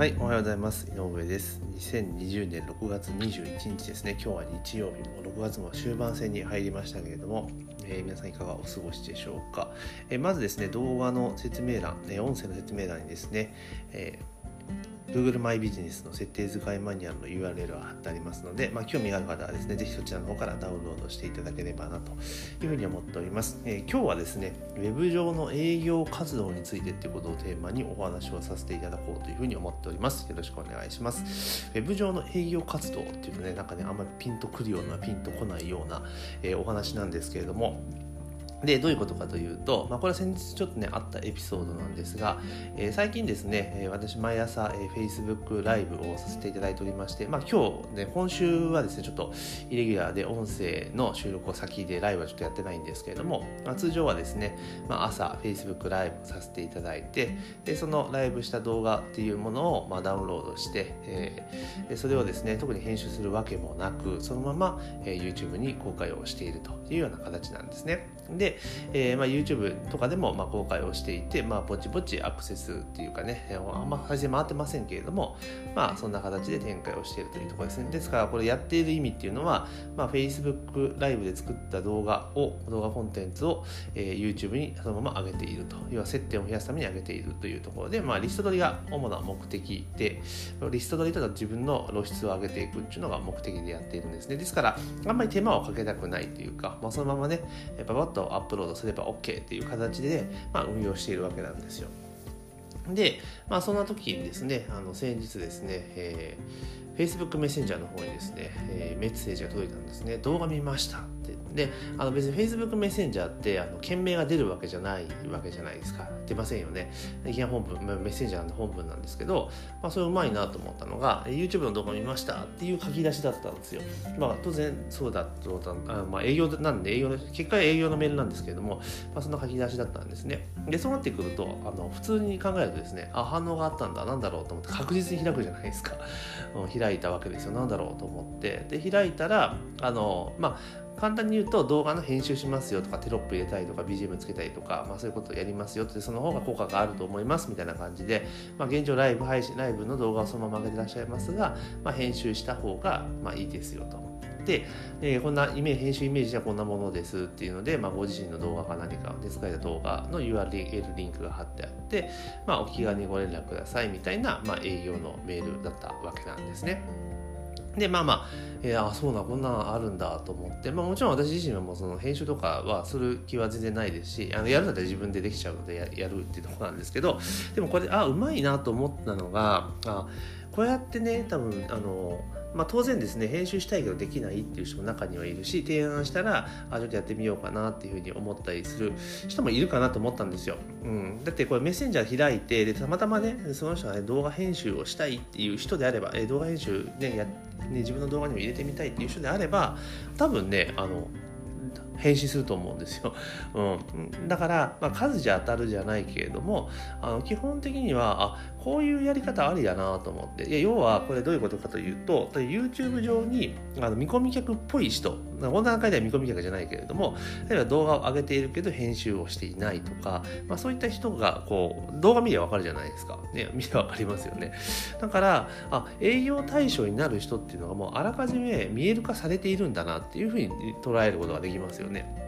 はい、おはようございます。井上です。2020年6月21日ですね。今日は日曜日も6月も終盤戦に入りましたけれども、えー皆さんいかがお過ごしでしょうか。えーまずですね、動画の説明欄、えー音声の説明欄にですね、え Google マイビジネスの設定使いマニュアルの URL は貼ってありますので、まあ、興味がある方はですね、ぜひそちらの方からダウンロードしていただければなというふうに思っております。えー今日はですね、ウェブ上の営業活動についてということをテーマにお話をさせていただこうというふうに思っております。よろしくお願いします。ウェブ上の営業活動っていうとね、なんかね、あんまりピンとくるような、ピンとこないような、えーお話なんですけれども、でどういうことかというと、まあ、これは先日ちょっとねあったエピソードなんですが、えー最近ですね、えー私毎朝、えー Facebook ライブをさせていただいておりまして、まあ、今日ね今週はですねちょっとイレギュラーで音声の収録を先でライブはちょっとやってないんですけれども、まあ、通常はですね、まあ、朝 Facebook ライブさせていただいてでそのライブした動画っていうものを、まあ、ダウンロードして、えーでそれをですね特に編集するわけもなくそのまま、えー YouTube に公開をしているというような形なんですね。で、えーまあ、YouTube とかでもまあ公開をしていて、まあ、ぼちぼちアクセスっていうかねあんま配信回ってませんけれどもまあそんな形で展開をしているというところですね。ですからこれやっている意味っていうのは、まあ、Facebook ライブで作った動画を動画コンテンツを、えー YouTube にそのまま上げていると要は接点を増やすために上げているというところで、まあ、リスト取りが主な目的でリスト取りとか自分の露出を上げていくっていうのが目的でやっているんですね。ですからあんまり手間をかけたくないというか、まあ、そのままねパパッとアップロードすれば OK っていう形で、まあ、運用しているわけなんですよ。で、まあ、そんな時にですね、あの先日ですね、えー Facebook メッセンジャーの方にですね、えーメッセージが届いたんですね。動画見ましたって。で、あの別に Facebook メッセンジャーってあの件名が出るわけじゃないわけじゃないですか。出ませんよね。いきなり本文、メッセンジャーの本文なんですけど、まあ、それうまいなと思ったのが、YouTube の動画見ましたっていう書き出しだったんですよ。まあ当然そうだと思ったあまあ営業なんで営業の、結果は営業のメールなんですけれども、まあ、そんな書き出しだったんですね。で、そうなってくると、あの普通に考えるとですね、あ、反応があったんだ、なんだろうと思って確実に開くじゃないですか。うん開いたわけですよ。なんだろうと思って。で、開いたら、あの、まあ、簡単に言うと動画の編集しますよとかテロップ入れたりとか BGM つけたりとか、まあ、そういうことをやりますよってその方が効果があると思いますみたいな感じで、まあ、現状ライブ配信ライブの動画をそのまま上げてらっしゃいますが、まあ、編集した方がまあいいですよと。で、えーこんなイメージ編集イメージはこんなものですっていうので、まあ、ご自身の動画か何かで使えた動画の URL リンクが貼ってあって、まあ、お気軽にご連絡くださいみたいな、まあ、営業のメールだったわけなんですね。でまあまあ、えーあそうなこんなんあるんだと思って、まあ、もちろん私自身はもうその編集とかはする気は全然ないですしあのやるんだったら自分でできちゃうのでややるっていうところなんですけどでもこれあうまいなと思ったのがあこうやってね多分あのまあ、当然ですね編集したいけどできないっていう人も中にはいるし提案したらあちょっとやってみようかなっていうふうに思ったりする人もいるかなと思ったんですよ、うん、だってこれメッセンジャー開いてでたまたまねその人が、ね、動画編集をしたいっていう人であればえ動画編集ねやね自分の動画にも入れてみたいっていう人であれば多分ねあの返信すると思うんですよ。うん、だから、まあ、数じゃ当たるじゃないけれどもあの基本的にはあこういうやり方ありだなと思って。いや要はこれどういうことかというと YouTube 上にあの見込み客っぽい人この段階では見込み客じゃないけれども例えば動画を上げているけど編集をしていないとか、まあ、そういった人がこう動画見ればわかるじゃないですか、ね、見ればわかりますよね。だからあ営業対象になる人っていうのがもうあらかじめ見える化されているんだなっていうふうに捉えることができますよね。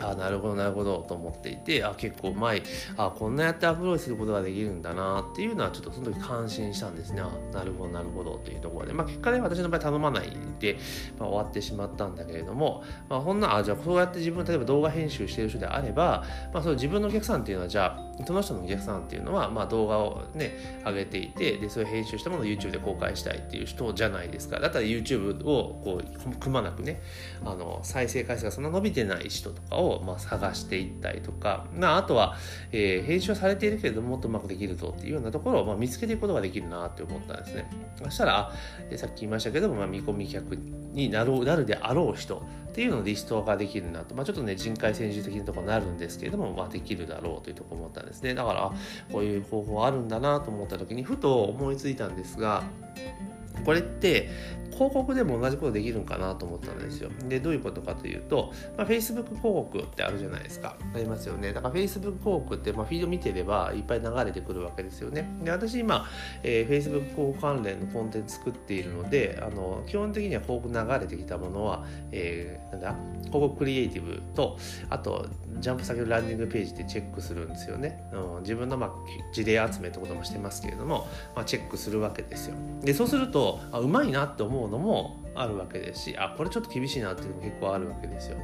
あなるほどなるほどと思っていてあ結構うまいあこんなやってアプローチすることができるんだなっていうのはちょっとその時感心したんですねあなるほどなるほどというところで、まあ、結果ね私の場合頼まないで、まあ、終わってしまったんだけれども、まあ、ほんなあじゃあそうやって自分例えば動画編集してる人であれば、まあ、その自分のお客さんっていうのはじゃあその人のお客さんっていうのは、まあ、動画をね上げていてでそれ編集したものを YouTube で公開したいっていう人じゃないですか。だったら YouTube をこうくまなくねあの再生回数がそんな伸びてない人とかを、まあ、探していったりとか、まあ、あとは、えー編集はされているけれどももっとうまくできるぞっていうようなところを、まあ、見つけていくことができるなって思ったんですね。そしたらさっき言いましたけども、まあ、見込み客になろうなるであろう人。っていうのをリストができるなと、まあ、ちょっとね人海戦術的なところになるんですけれども、まあ、できるだろうというところ思ったんですね。だからこういう方法あるんだなと思った時にふと思いついたんですがこれって広告でも同じことできるんかなと思ったんですよ。で、どういうことかというと、まあ、Facebook 広告ってあるじゃないですか。ありますよね。だから Facebook 広告って、まあ、フィード見てればいっぱい流れてくるわけですよね。で、私今、えー、Facebook 広告関連のコンテンツ作っているので、あの基本的には広告流れてきたものは、えー、なんだ、広告クリエイティブと、あと、ジャンプ先のランディングページでチェックするんですよね。うん、自分の、まあ、事例集めってこともしてますけれども、まあ、チェックするわけですよ。で、そうすると、あうまいなって思うのもあるわけですしあこれちょっと厳しいなっていうのも結構あるわけですよ。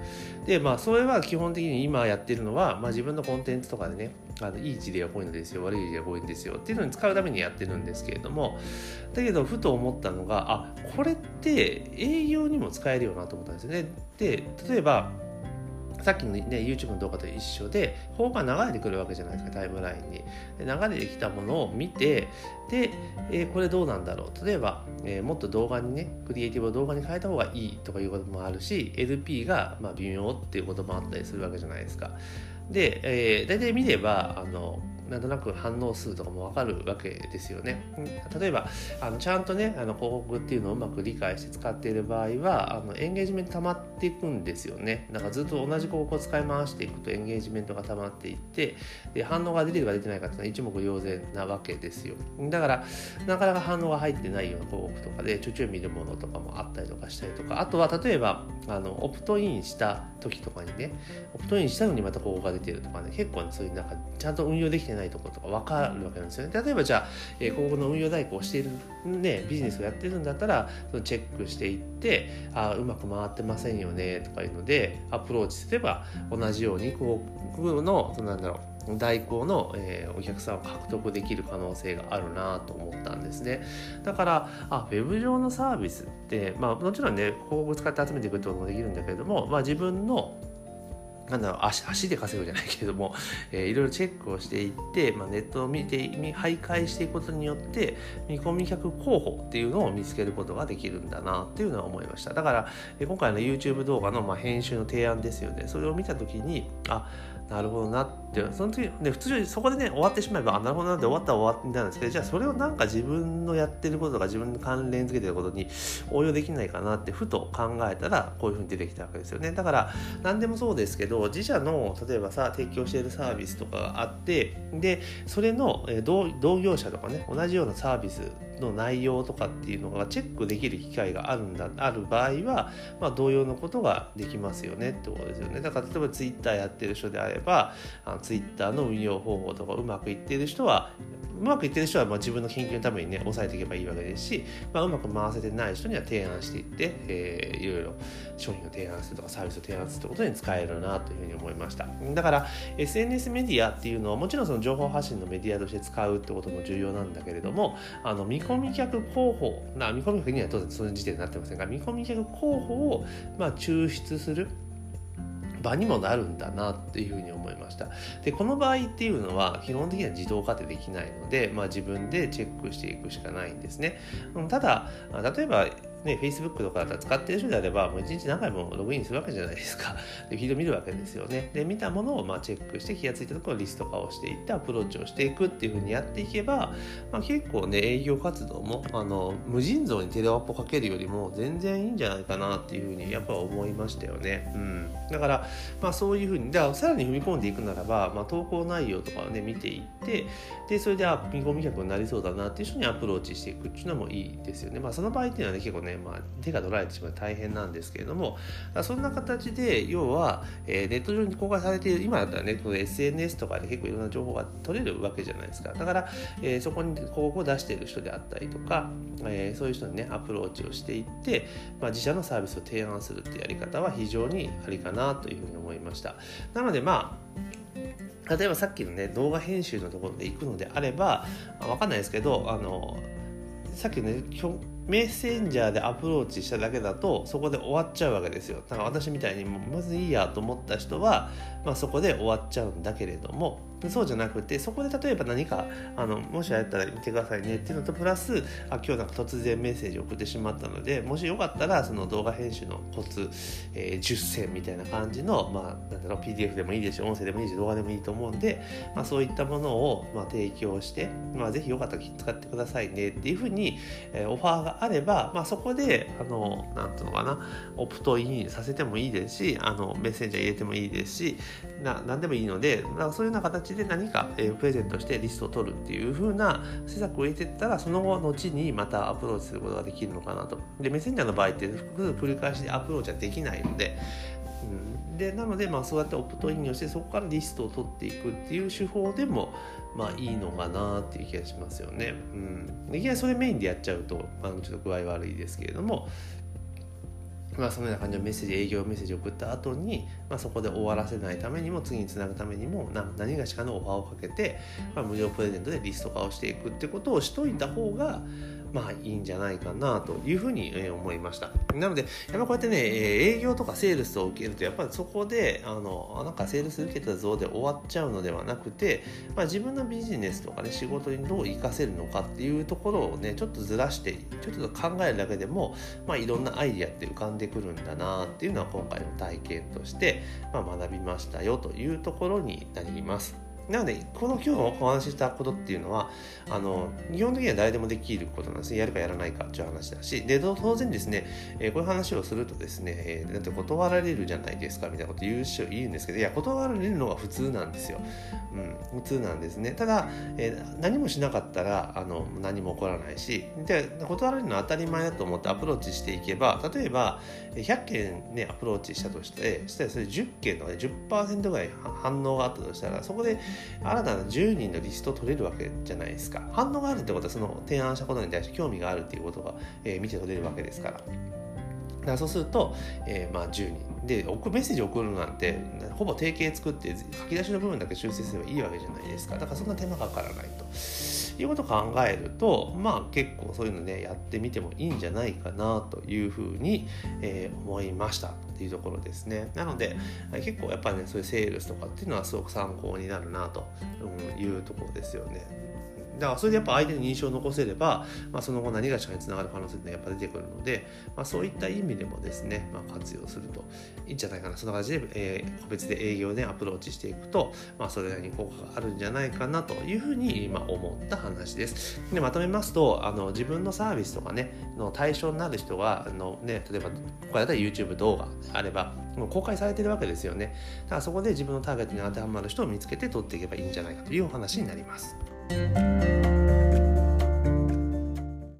でまあそれは基本的に今やってるのは、まあ、自分のコンテンツとかでねあのいい事例はこういうのですよ悪い事例はこういうんですよっていうのに使うためにやってるんですけれどもだけどふと思ったのがあこれって営業にも使えるよなと思ったんですよね。で例えばさっきのね YouTube の動画と一緒で方が流れてくるわけじゃないですかタイムラインに。で流れてきたものを見てで、えー、これどうなんだろう例えば、えー、もっと動画にねクリエイティブを動画に変えた方がいいとかいうこともあるし LP がまあ微妙っていうこともあったりするわけじゃないですか。で、えー、大体見ればあのなんとなく反応数とかも分かるわけですよね。例えばあのちゃんとねあの広告っていうのをうまく理解して使っている場合はあのエンゲージメント溜まっていくんですよね。だからずっと同じ広告を使い回していくとエンゲージメントが溜まっていってで反応が出てるか出てないかっていうのは一目瞭然なわけですよ。だからなかなか反応が入ってないような広告とかでちょいちょい見るものとかもあったりとかしたりとかあとは例えばあのオプトインした時とかにねオプトインしたのにまた広告が出てるとかね結構、ね、そういうなんかちゃんと運用できてないところとか分かるわけなんですよね。例えばじゃあ、えー、広告の運用代行をしている、ね、ビジネスをやってるんだったらそのチェックしていってあうまく回ってませんよねとかいうのでアプローチすれば同じように広告のそのなんだろう代行の、えー、お客さんを獲得できる可能性があるなと思ったんですねだからあウェブ上のサービスってまあもちろんね広告使って集めていくってこともできるんだけれども、まあ、自分のなんだろう足足で稼ぐじゃないけれども、えー、いろいろチェックをしていって、まあ、ネットを見て徘徊していくことによって見込み客候補っていうのを見つけることができるんだなっていうのは思いました。だから、えー、今回の YouTube 動画のまあ編集の提案ですよね。それを見た時にあなるほどなってその時ね普通そこでね終わってしまえばあなるほどなって終わったら終わったんですけどじゃあそれをなんか自分のやってることとか自分の関連付けてることに応用できないかなってふと考えたらこういうふうに出てきたわけですよね。だから何でもそうですけど自社の例えばさ提供しているサービスとかがあってでそれの同業者とかね同じようなサービスの内容とかっていうのがチェックできる機会があるんだある場合は、まあ、同様のことができますよねってことですよね。だから例えばツイッターやってる人であればあのツイッターの運用方法とかうまくいってる人はうまくいってる人はまあ自分の研究のためにね抑えていけばいいわけですし、まあ、うまく回せてない人には提案していって、えー、いろいろ商品を提案するとかサービスを提案するってことに使えるなというふうに思いました。だから SNS メディアっていうのはもちろんその情報発信のメディアとして使うってことも重要なんだけれどもあの見込み客候補な見込み客には当然その時点になってませんが見込み客候補をまあ抽出する場にもなるんだなっていうふうに思いました。でこの場合っていうのは基本的には自動化ってできないので、まあ、自分でチェックしていくしかないんですね。ただ例えばね、Facebook とかだったら使ってる人であれば、もう一日何回もログインするわけじゃないですか。で、フィード見るわけですよね。で、見たものをまあチェックして気がついたところをリスト化をしていってアプローチをしていくっていうふうにやっていけば、まあ、結構ね、営業活動も、あの、無尽蔵にテレワポかけるよりも全然いいんじゃないかなっていうふうにやっぱ思いましたよね。うん。だから、まあそういうふうに、じゃあさらに踏み込んでいくならば、まあ投稿内容とかをね、見ていって、で、それで、あ、見込み客になりそうだなっていう人にアプローチしていくっていうのもいいですよね。まあその場合っていうのはね、結構ね、まあ手が取られてしまう大変なんですけれどもそんな形で要は、えー、ネット上に公開されている今だったらねこの SNS とかで結構いろんな情報が取れるわけじゃないですか。だから、えー、そこに広告を出している人であったりとか、えー、そういう人にねアプローチをしていって、まあ、自社のサービスを提案するっていうやり方は非常にありかなというふうに思いました。なのでまあ例えばさっきのね動画編集のところで行くのであれば、まあ、分かんないですけどあのさっきねメッセンジャーでアプローチしただけだとそこで終わっちゃうわけですよ。だから私みたいにまずいいやと思った人は、まあ、そこで終わっちゃうんだけれどもそうじゃなくてそこで例えば何かあのもしあったら見てくださいねっていうのとプラスあ今日なんか突然メッセージ送ってしまったのでもしよかったらその動画編集のコツ、えー、10選みたいな感じの、まあ、なんだろう PDF でもいいですし音声でもいいし動画でもいいと思うんで、まあ、そういったものを、まあ、提供して、まあ、ぜひよかったら使ってくださいねっていうふうに、えー、オファーがあれば、まあ、そこであのなんていうのかなオプトインさせてもいいですしあのメッセンジャー入れてもいいですしな何でもいいのでそういうような形で何か、え、プレゼントしてリストを取るっていう風な施策を入れていったらその後後にまたアプローチすることができるのかなと。でメッセンジャーの場合って複数繰り返しでアプローチはできないので。うん、でなので、まあ、そうやってオプトインをしてそこからリストを取っていくっていう手法でも、まあ、いいのかなっていう気がしますよね。うん、いきなりそれメインでやっちゃうとあのちょっと具合悪いですけれども、まあ、そのような感じのメッセージ営業メッセージを送った後に、まあ、そこで終わらせないためにも次につなぐためにも何がしかのオファーをかけて、まあ、無料プレゼントでリスト化をしていくってことをしといた方がまあいいんじゃないかなというふうに思いました。なので、やっぱこうやってね、営業とかセールスを受けると、やっぱりそこで、あの、なんかセールス受けたぞで終わっちゃうのではなくて、まあ、自分のビジネスとかね、仕事にどう活かせるのかっていうところをね、ちょっとずらして、ちょっと考えるだけでも、まあいろんなアイディアって浮かんでくるんだなっていうのは今回の体験として、まあ、学びましたよというところになります。なので、この今日お話ししたことっていうのは、あの、基本的には誰でもできることなんですね。やるかやらないかっていう話だし、で、当然ですね、えー、こういう話をするとですね、えー、だって断られるじゃないですかみたいなこと言う人言うんですけど、いや、断られるのが普通なんですよ。うん、普通なんですね。ただ、えー、何もしなかったら、あの、何も起こらないし、で、断られるのは当たり前だと思ってアプローチしていけば、例えば、100件ね、アプローチしたとしてそ、したらそれ10件のね、10%ぐらい反応があったとしたら、そこで、新たな10人のリストを取れるわけじゃないですか。反応があるってことはその提案したことに対して興味があるっていうことが、えー、見て取れるわけですから。だからそうすると、えー、まあ10人。でメッセージ送るなんてほぼ定型作って書き出しの部分だけ修正すればいいわけじゃないですか。だからそんな手間がかからないと。いうことを考えるとまあ結構そういうのねやってみてもいいんじゃないかなというふうに、えー、思いましたっていうところですねなので結構やっぱねそういうセールスとかっていうのはすごく参考になるなというところですよね。だからそれでやっぱ相手に印象を残せれば、まあ、その後何がしかにつながる可能性ってやっぱ出てくるので、まあ、そういった意味でもですね、まあ、活用するといいんじゃないかな。そんな感じで、えー、個別で営業でアプローチしていくと、まあ、それなりに効果があるんじゃないかなというふうに今思った話です。でまとめますとあの自分のサービスとかねの対象になる人があの、ね、例えばここだったら YouTube 動画であればもう公開されてるわけですよね。だからそこで自分のターゲットに当てはまる人を見つけて取っていけばいいんじゃないかというお話になります。Música